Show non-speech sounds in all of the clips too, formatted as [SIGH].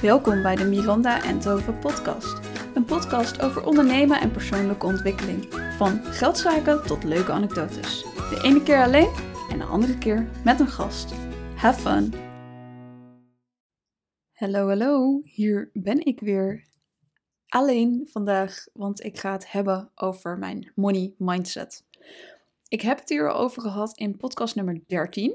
Welkom bij de Miranda en Tove podcast. Een podcast over ondernemen en persoonlijke ontwikkeling. Van geldzaken tot leuke anekdotes. De ene keer alleen en de andere keer met een gast. Have fun! Hallo, hallo. Hier ben ik weer. Alleen vandaag, want ik ga het hebben over mijn money mindset. Ik heb het hier al over gehad in podcast nummer 13.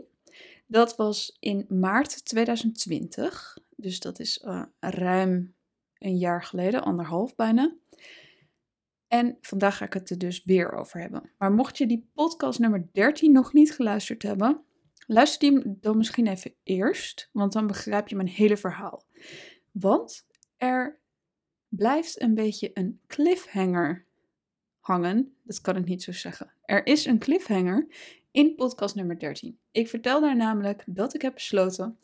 Dat was in maart 2020. Dus dat is uh, ruim een jaar geleden, anderhalf bijna. En vandaag ga ik het er dus weer over hebben. Maar mocht je die podcast nummer 13 nog niet geluisterd hebben, luister die dan misschien even eerst, want dan begrijp je mijn hele verhaal. Want er blijft een beetje een cliffhanger hangen. Dat kan ik niet zo zeggen. Er is een cliffhanger in podcast nummer 13. Ik vertel daar namelijk dat ik heb besloten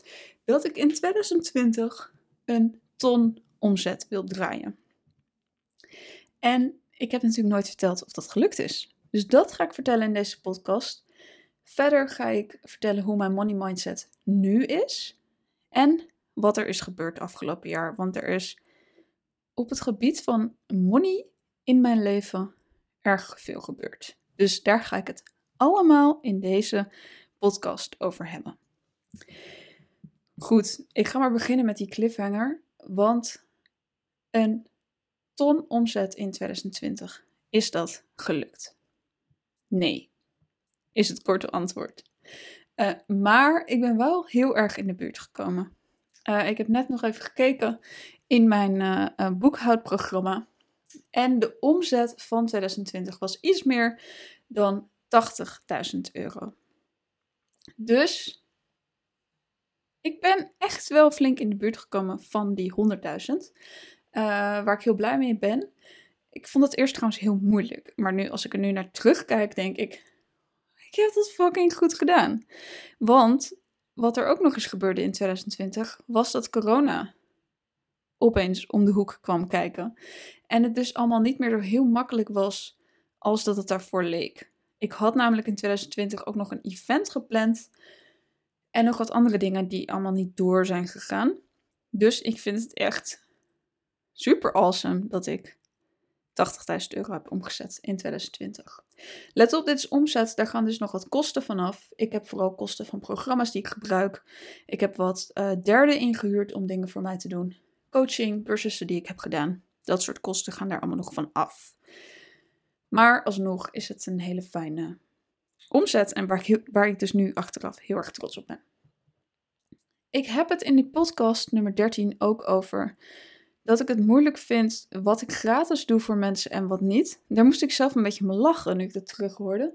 dat ik in 2020 een ton omzet wil draaien. En ik heb natuurlijk nooit verteld of dat gelukt is. Dus dat ga ik vertellen in deze podcast. Verder ga ik vertellen hoe mijn money mindset nu is en wat er is gebeurd afgelopen jaar. Want er is op het gebied van money in mijn leven erg veel gebeurd. Dus daar ga ik het allemaal in deze podcast over hebben. Goed, ik ga maar beginnen met die cliffhanger. Want een ton omzet in 2020, is dat gelukt? Nee, is het korte antwoord. Uh, maar ik ben wel heel erg in de buurt gekomen. Uh, ik heb net nog even gekeken in mijn uh, boekhoudprogramma. En de omzet van 2020 was iets meer dan 80.000 euro. Dus ik ben echt wel flink in de buurt gekomen van die 100.000. Uh, waar ik heel blij mee ben. Ik vond het eerst trouwens heel moeilijk. Maar nu, als ik er nu naar terugkijk, denk ik. Ik heb dat fucking goed gedaan. Want wat er ook nog eens gebeurde in 2020 was dat corona opeens om de hoek kwam kijken. En het dus allemaal niet meer zo heel makkelijk was als dat het daarvoor leek. Ik had namelijk in 2020 ook nog een event gepland. En nog wat andere dingen die allemaal niet door zijn gegaan. Dus ik vind het echt super awesome dat ik 80.000 euro heb omgezet in 2020. Let op, dit is omzet. Daar gaan dus nog wat kosten vanaf. Ik heb vooral kosten van programma's die ik gebruik. Ik heb wat uh, derden ingehuurd om dingen voor mij te doen. Coaching, cursussen die ik heb gedaan. Dat soort kosten gaan daar allemaal nog van af. Maar alsnog is het een hele fijne omzet en waar ik, waar ik dus nu achteraf heel erg trots op ben. Ik heb het in die podcast nummer 13 ook over dat ik het moeilijk vind wat ik gratis doe voor mensen en wat niet. Daar moest ik zelf een beetje me lachen nu ik dat terug hoorde.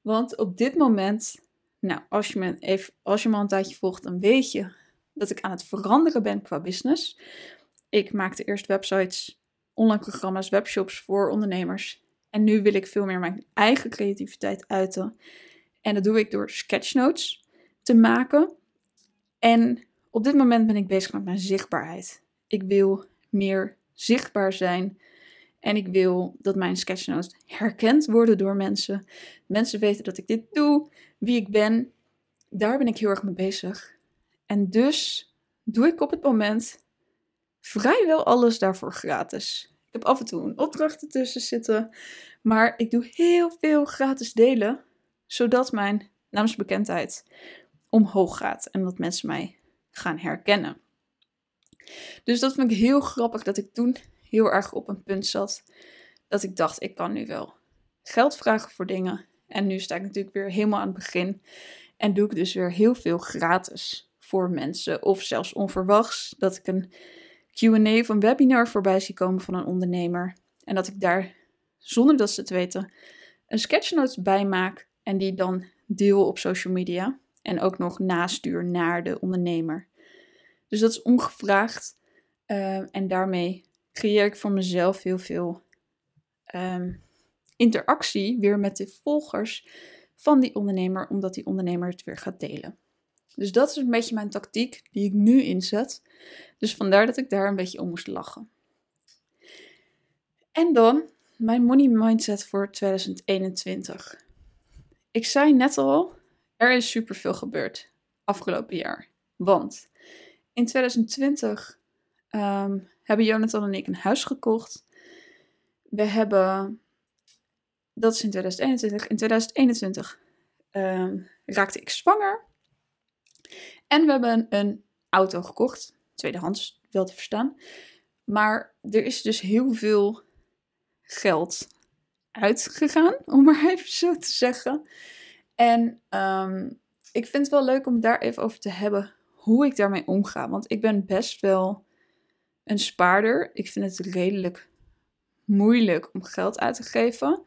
Want op dit moment, nou, als je, me even, als je me al een tijdje volgt, dan weet je dat ik aan het veranderen ben qua business. Ik maakte eerst websites, online programma's, webshops voor ondernemers. En nu wil ik veel meer mijn eigen creativiteit uiten. En dat doe ik door sketchnotes te maken. En op dit moment ben ik bezig met mijn zichtbaarheid. Ik wil meer zichtbaar zijn. En ik wil dat mijn sketchnotes herkend worden door mensen. Mensen weten dat ik dit doe, wie ik ben. Daar ben ik heel erg mee bezig. En dus doe ik op het moment vrijwel alles daarvoor gratis. Heb af en toe een opdracht ertussen zitten. Maar ik doe heel veel gratis delen. Zodat mijn naamsbekendheid omhoog gaat. En dat mensen mij gaan herkennen. Dus dat vind ik heel grappig dat ik toen heel erg op een punt zat. Dat ik dacht, ik kan nu wel geld vragen voor dingen. En nu sta ik natuurlijk weer helemaal aan het begin. En doe ik dus weer heel veel gratis voor mensen. Of zelfs onverwachts. Dat ik een QA of een webinar voorbij zie komen van een ondernemer. En dat ik daar, zonder dat ze het weten, een sketchnote bij maak. En die dan deel op social media. En ook nog nastuur naar de ondernemer. Dus dat is ongevraagd. Uh, en daarmee creëer ik voor mezelf heel veel um, interactie weer met de volgers van die ondernemer, omdat die ondernemer het weer gaat delen. Dus dat is een beetje mijn tactiek die ik nu inzet. Dus vandaar dat ik daar een beetje om moest lachen. En dan mijn money mindset voor 2021. Ik zei net al, er is superveel gebeurd afgelopen jaar. Want in 2020 ehm, hebben Jonathan en ik een huis gekocht. We hebben, dat is in 2021, in 2021 ehm, raakte ik zwanger. En we hebben een auto gekocht, tweedehands wel te verstaan. Maar er is dus heel veel geld uitgegaan, [LAUGHS] om maar even zo te zeggen. En ehm, ik vind het wel leuk om daar even over te hebben hoe ik daarmee omga. Want ik ben best wel een spaarder. Ik vind het redelijk moeilijk om geld uit te geven.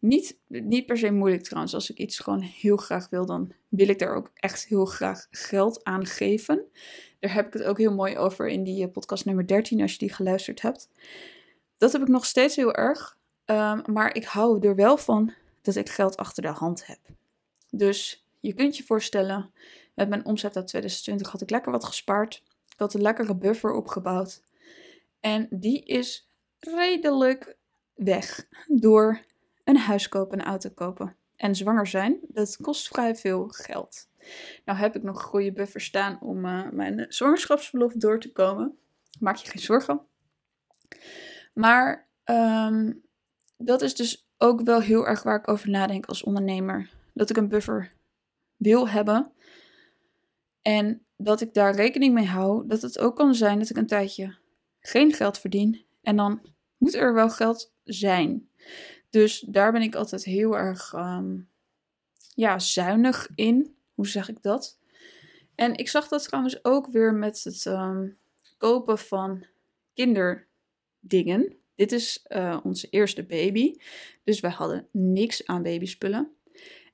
Niet, niet per se moeilijk trouwens. Als ik iets gewoon heel graag wil, dan wil ik daar ook echt heel graag geld aan geven. Daar heb ik het ook heel mooi over in die eh, podcast nummer 13, als je die geluisterd hebt. Dat heb ik nog steeds heel erg. Ehm, maar ik hou er wel van dat ik geld achter de hand heb. Dus je kunt je voorstellen, met mijn omzet uit 2020 had ik lekker wat gespaard. Ik had een lekkere buffer opgebouwd. En die is redelijk weg door een huis kopen, een auto kopen en zwanger zijn. Dat kost vrij veel geld. Nou heb ik nog goede buffer staan om uh, mijn zwangerschapsverlof door te komen. Maak je geen zorgen. Maar ehm, dat is dus ook wel heel erg waar ik over nadenk als ondernemer. Dat ik een buffer wil hebben. En dat ik daar rekening mee hou dat het ook kan zijn dat ik een tijdje geen geld verdien. En dan moet er wel geld zijn. Dus daar ben ik altijd heel erg ehm, ja, zuinig in. Hoe zeg ik dat? En ik zag dat trouwens ook weer met het ehm, kopen van kinderdingen. Dit is uh, onze eerste baby. Dus we hadden niks aan babyspullen.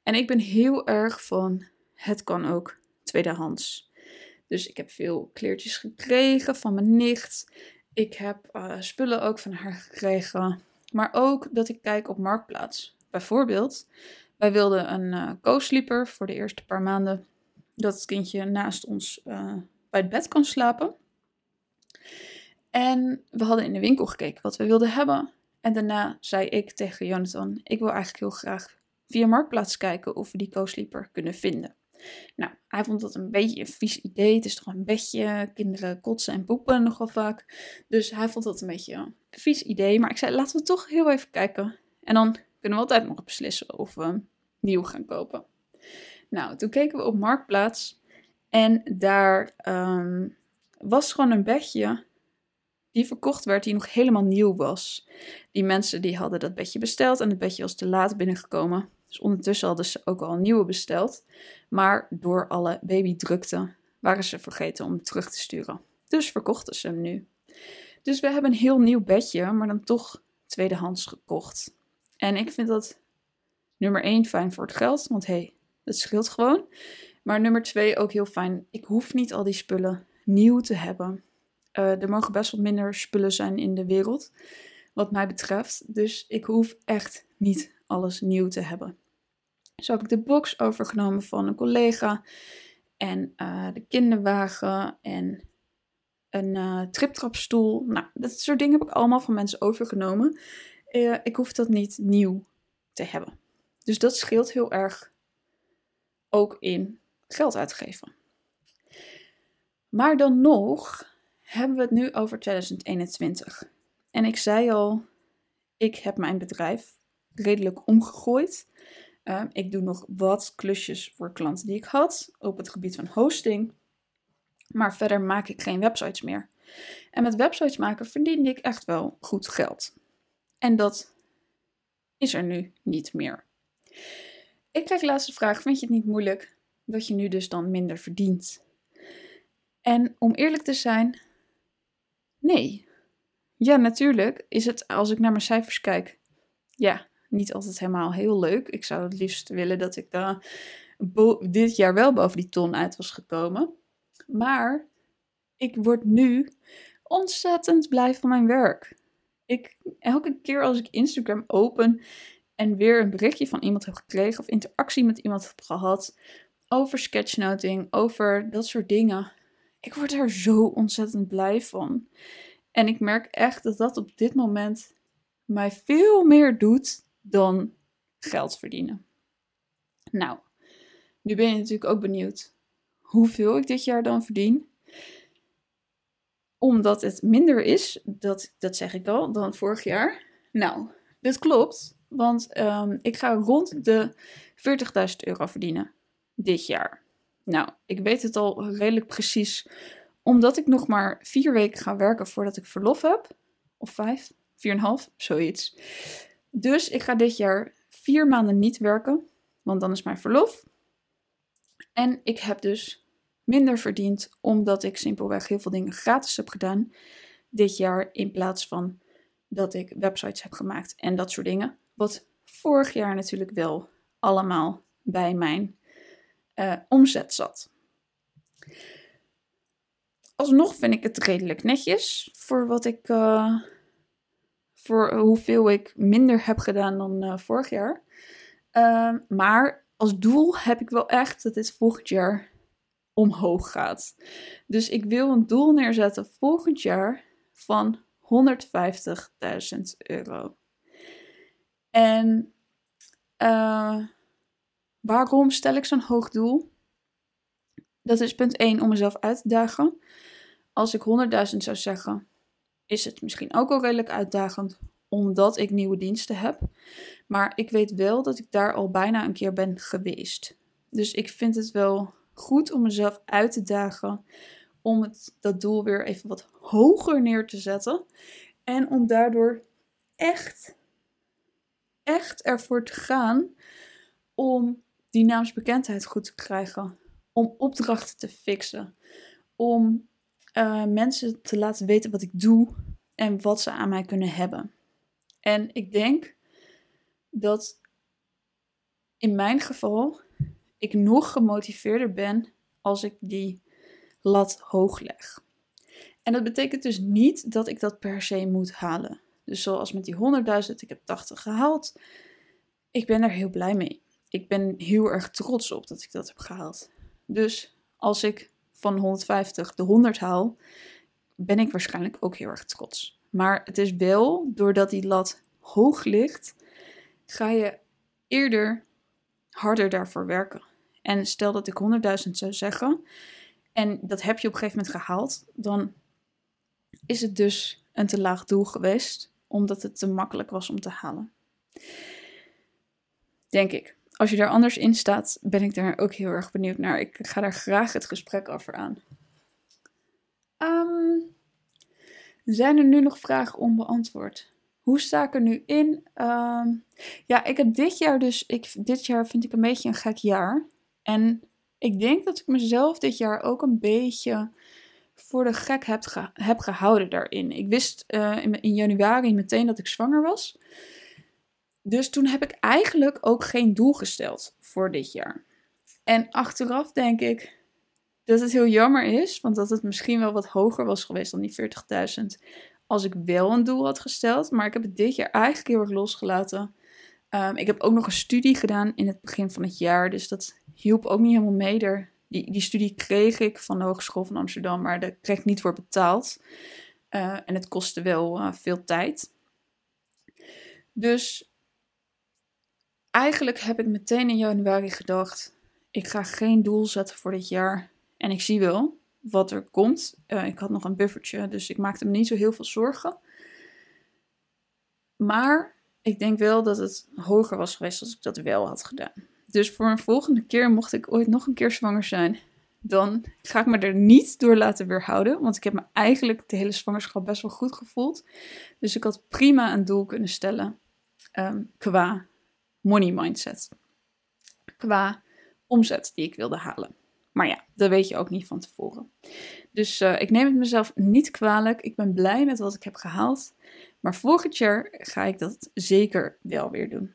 En ik ben heel erg van het kan ook tweedehands. Dus ik heb veel kleertjes gekregen van mijn nicht. Ik heb uh, spullen ook van haar gekregen. Maar ook dat ik kijk op Marktplaats. Bijvoorbeeld, wij wilden een uh, co-sleeper voor de eerste paar maanden. Dat het kindje naast ons uh, bij het bed kan slapen. En we hadden in de winkel gekeken wat we wilden hebben. En daarna zei ik tegen Jonathan: Ik wil eigenlijk heel graag via Marktplaats kijken of we die co-sleeper kunnen vinden. Nou, hij vond dat een beetje een vies idee. Het is toch een bedje. Kinderen kotsen en poepen nogal vaak. Dus hij vond dat een beetje een vies idee. Maar ik zei, laten we toch heel even kijken. En dan kunnen we altijd nog beslissen of we nieuw gaan kopen. Nou, toen keken we op Marktplaats. En daar um, was gewoon een bedje die verkocht werd, die nog helemaal nieuw was. Die mensen die hadden dat bedje besteld en het bedje was te laat binnengekomen. Dus ondertussen hadden ze ook al een nieuwe besteld. Maar door alle babydrukte waren ze vergeten om terug te sturen. Dus verkochten ze hem nu. Dus we hebben een heel nieuw bedje, maar dan toch tweedehands gekocht. En ik vind dat nummer 1 fijn voor het geld, want hé, hey, dat scheelt gewoon. Maar nummer 2 ook heel fijn. Ik hoef niet al die spullen nieuw te hebben. Uh, er mogen best wat minder spullen zijn in de wereld, wat mij betreft. Dus ik hoef echt niet alles nieuw te hebben. Zo heb ik de box overgenomen van een collega en uh, de kinderwagen en een uh, triptrapstoel. Nou, dat soort dingen heb ik allemaal van mensen overgenomen. Uh, ik hoef dat niet nieuw te hebben. Dus dat scheelt heel erg ook in geld uitgeven. Maar dan nog hebben we het nu over 2021. En ik zei al, ik heb mijn bedrijf redelijk omgegooid. Uh, ik doe nog wat klusjes voor klanten die ik had op het gebied van hosting. Maar verder maak ik geen websites meer. En met websites maken verdiende ik echt wel goed geld. En dat is er nu niet meer. Ik krijg de laatste vraag: vind je het niet moeilijk dat je nu dus dan minder verdient? En om eerlijk te zijn, nee. Ja, natuurlijk is het als ik naar mijn cijfers kijk. Ja, niet altijd helemaal heel leuk. Ik zou het liefst willen dat ik uh, dit jaar wel boven die ton uit was gekomen. Maar ik word nu ontzettend blij van mijn werk. Ik, elke keer als ik Instagram open en weer een berichtje van iemand heb gekregen of interactie met iemand heb gehad over sketchnoting, over dat soort dingen. Ik word er zo ontzettend blij van. En ik merk echt dat dat op dit moment mij veel meer doet dan geld verdienen. Nou, nu ben je natuurlijk ook benieuwd hoeveel ik dit jaar dan verdien. omdat het minder is, dat, dat zeg ik al, dan vorig jaar. Nou, dit klopt, want ehm, ik ga rond de 40.000 euro verdienen dit jaar. Nou, ik weet het al redelijk precies, omdat ik nog maar vier weken ga werken voordat ik verlof heb. Of vijf, vier en half, zoiets. Dus ik ga dit jaar vier maanden niet werken, want dan is mijn verlof. En ik heb dus minder verdiend, omdat ik simpelweg heel veel dingen gratis heb gedaan dit jaar, in plaats van dat ik websites heb gemaakt en dat soort dingen. Wat vorig jaar natuurlijk wel allemaal bij mijn uh, omzet zat. Alsnog vind ik het redelijk netjes voor wat ik. Uh, voor hoeveel ik minder heb gedaan dan uh, vorig jaar. Uh, maar als doel heb ik wel echt dat dit volgend jaar omhoog gaat. Dus ik wil een doel neerzetten volgend jaar van 150.000 euro. En uh, waarom stel ik zo'n hoog doel? Dat is punt 1 om mezelf uit te dagen. Als ik 100.000 zou zeggen, is het misschien ook al redelijk uitdagend omdat ik nieuwe diensten heb. Maar ik weet wel dat ik daar al bijna een keer ben geweest. Dus ik vind het wel goed om mezelf uit te dagen. Om het, dat doel weer even wat hoger neer te zetten. En om daardoor echt, echt ervoor te gaan om die naamsbekendheid goed te krijgen. Om opdrachten te fixen. Om uh, mensen te laten weten wat ik doe en wat ze aan mij kunnen hebben. En ik denk dat in mijn geval ik nog gemotiveerder ben als ik die lat hoog leg. En dat betekent dus niet dat ik dat per se moet halen. Dus zoals met die 100.000, ik heb 80 gehaald. Ik ben er heel blij mee. Ik ben heel erg trots op dat ik dat heb gehaald. Dus als ik van 150 de 100 haal, ben ik waarschijnlijk ook heel erg trots. Maar het is wel, doordat die lat hoog ligt, ga je eerder harder daarvoor werken. En stel dat ik 100.000 zou zeggen, en dat heb je op een gegeven moment gehaald, dan is het dus een te laag doel geweest, omdat het te makkelijk was om te halen. Denk ik. Als je daar anders in staat, ben ik daar ook heel erg benieuwd naar. Ik ga daar graag het gesprek over aan. Um, zijn er nu nog vragen onbeantwoord? Hoe sta ik er nu in? Ehm, ja, ik heb dit jaar dus. Ik, dit jaar vind ik een beetje een gek jaar. En ik denk dat ik mezelf dit jaar ook een beetje voor de gek heb, heb gehouden daarin. Ik wist in, in, januari meteen dat ik zwanger was. Dus toen heb ik eigenlijk ook geen doel gesteld voor dit jaar. En achteraf denk ik dat het heel jammer is, want dat het misschien wel wat hoger was geweest dan die 40.000 als ik wel een doel had gesteld. Maar ik heb het dit jaar eigenlijk heel erg losgelaten. Um, ik heb ook nog een studie gedaan in het begin van het jaar. Dus dat hielp ook niet helemaal mee. Die, die studie kreeg ik van de Hogeschool van Amsterdam, maar daar kreeg ik niet voor betaald. Uh, en het kostte wel uh, veel tijd. Dus eigenlijk heb ik meteen in januari gedacht: ik ga geen doel zetten voor dit jaar. En ik zie wel wat er komt. Uh, ik had nog een buffertje, dus ik maakte me niet zo heel veel zorgen. Maar ik denk wel dat het hoger was geweest als ik dat wel had gedaan. Dus voor een volgende keer, mocht ik ooit nog een keer zwanger zijn, dan ga ik me er niet door laten weerhouden. Want ik heb me eigenlijk de hele zwangerschap best wel goed gevoeld. Dus ik had prima een doel kunnen stellen um, qua money mindset. Qua omzet die ik wilde halen. Maar ja, dat weet je ook niet van tevoren. Dus uh, ik neem het mezelf niet kwalijk. Ik ben blij met wat ik heb gehaald. Maar volgend jaar ga ik dat zeker wel weer doen.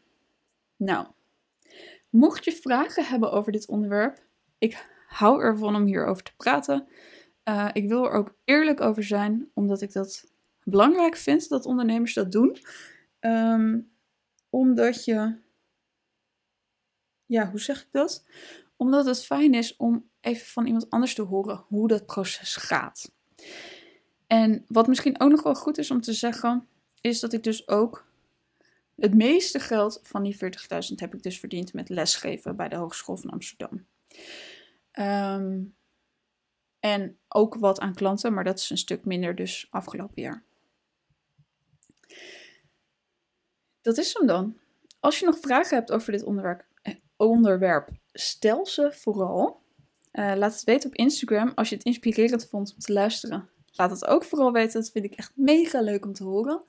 Nou, mocht je vragen hebben over dit onderwerp, ik hou ervan om hierover te praten. Uh, ik wil er ook eerlijk over zijn, omdat ik dat belangrijk vind dat ondernemers dat doen. Um, omdat je, ja, hoe zeg ik dat? Omdat het fijn is om even van iemand anders te horen hoe dat proces gaat. En wat misschien ook nog wel goed is om te zeggen, is dat ik dus ook het meeste geld van die 40.000 heb ik dus verdiend met lesgeven bij de Hogeschool van Amsterdam. Um, En ook wat aan klanten, maar dat is een stuk minder dus afgelopen jaar. Dat is hem dan. Als je nog vragen hebt over dit onderwerp, onderwerp stel ze vooral. Uh, laat het weten op Instagram als je het inspirerend vond om te luisteren. Laat het ook vooral weten, dat vind ik echt mega leuk om te horen.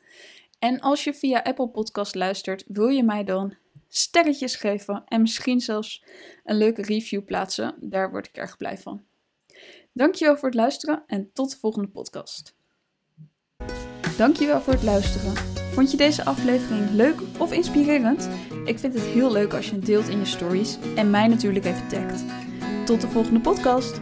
En als je via Apple Podcast luistert, wil je mij dan sterretjes geven en misschien zelfs een leuke review plaatsen. Daar word ik erg blij van. Dankjewel voor het luisteren en tot de volgende podcast. Dankjewel voor het luisteren. Vond je deze aflevering leuk of inspirerend? Ik vind het heel leuk als je het deelt in je stories en mij natuurlijk even tagt. Tot de volgende podcast.